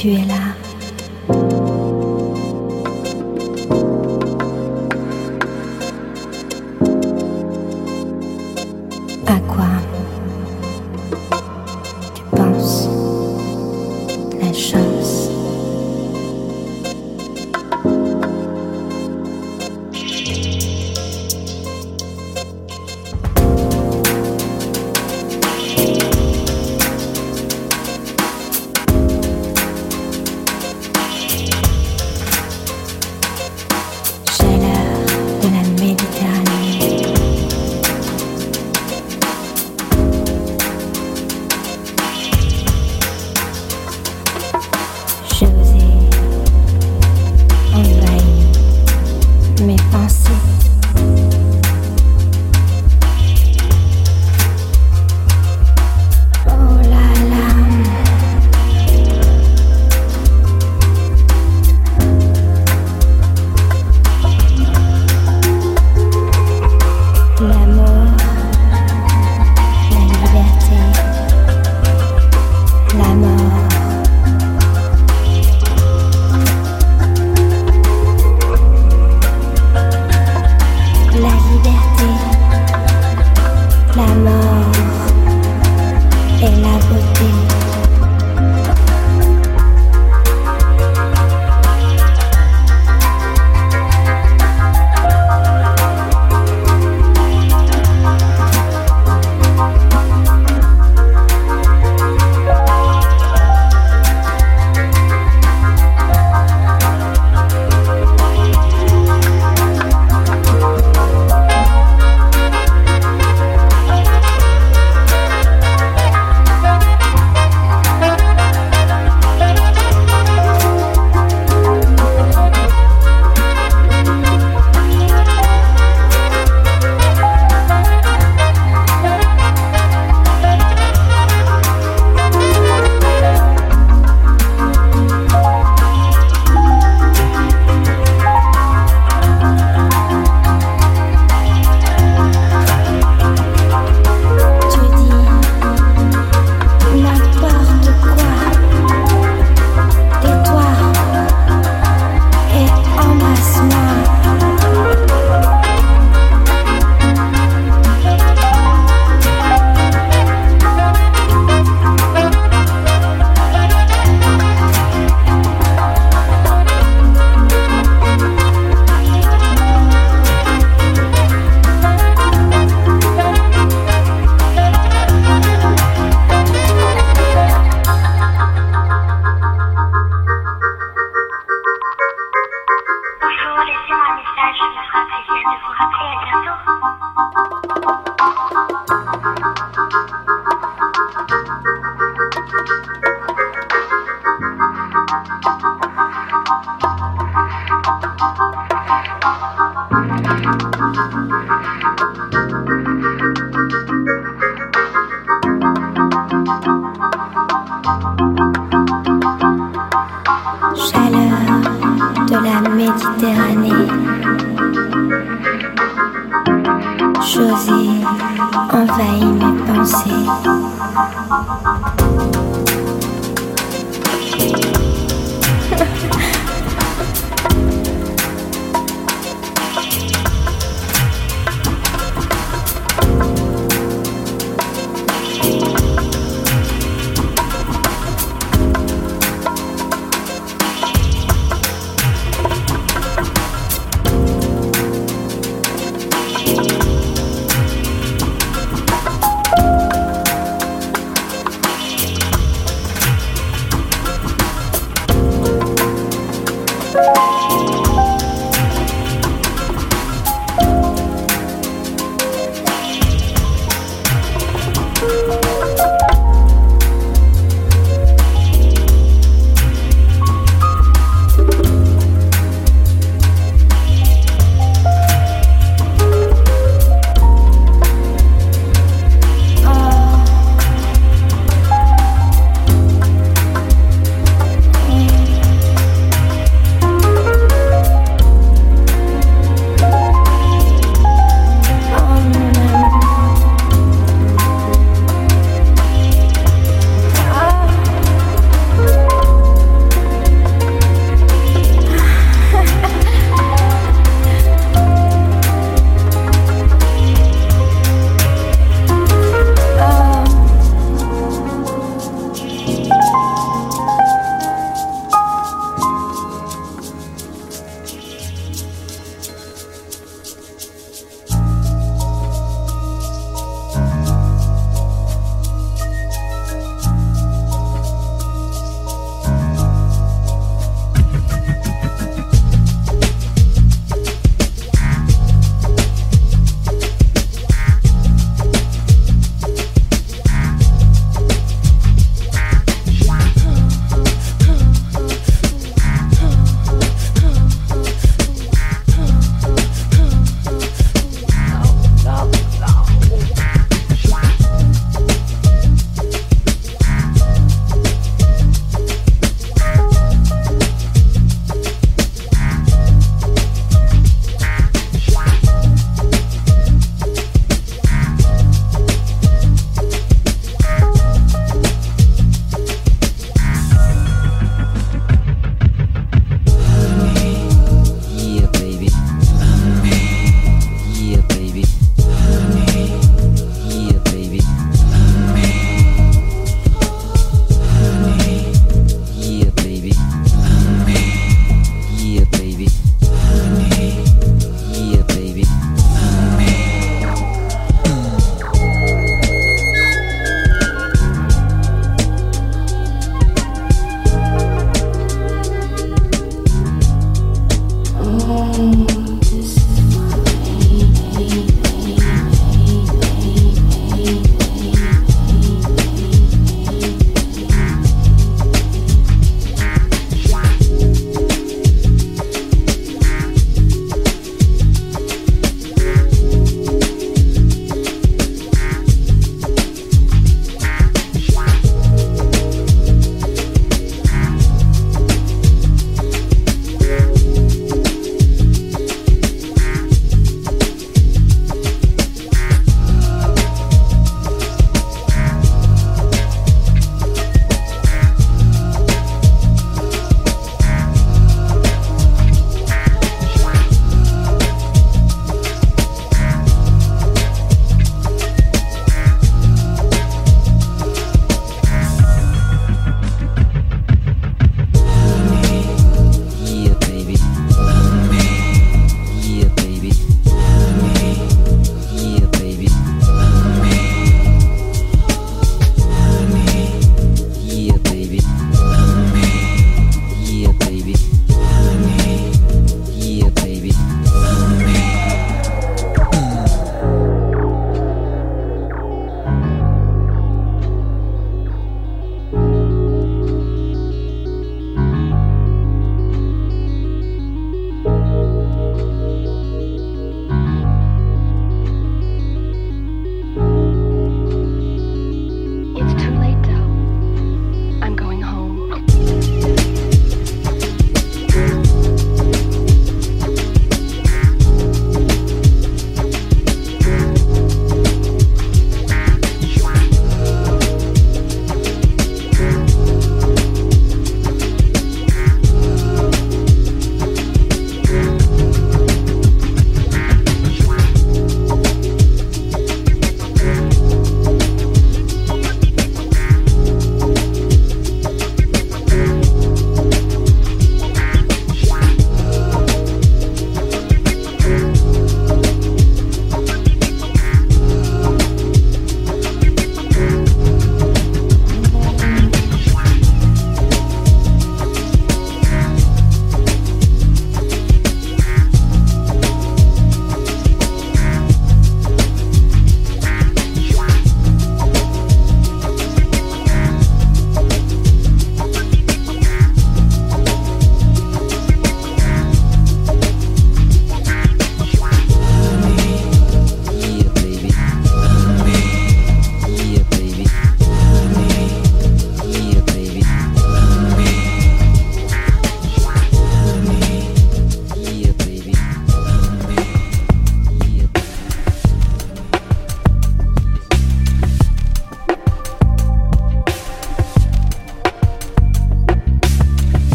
雪啦。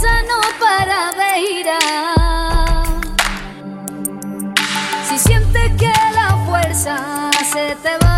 No para Beira. Si sientes que la fuerza se te va.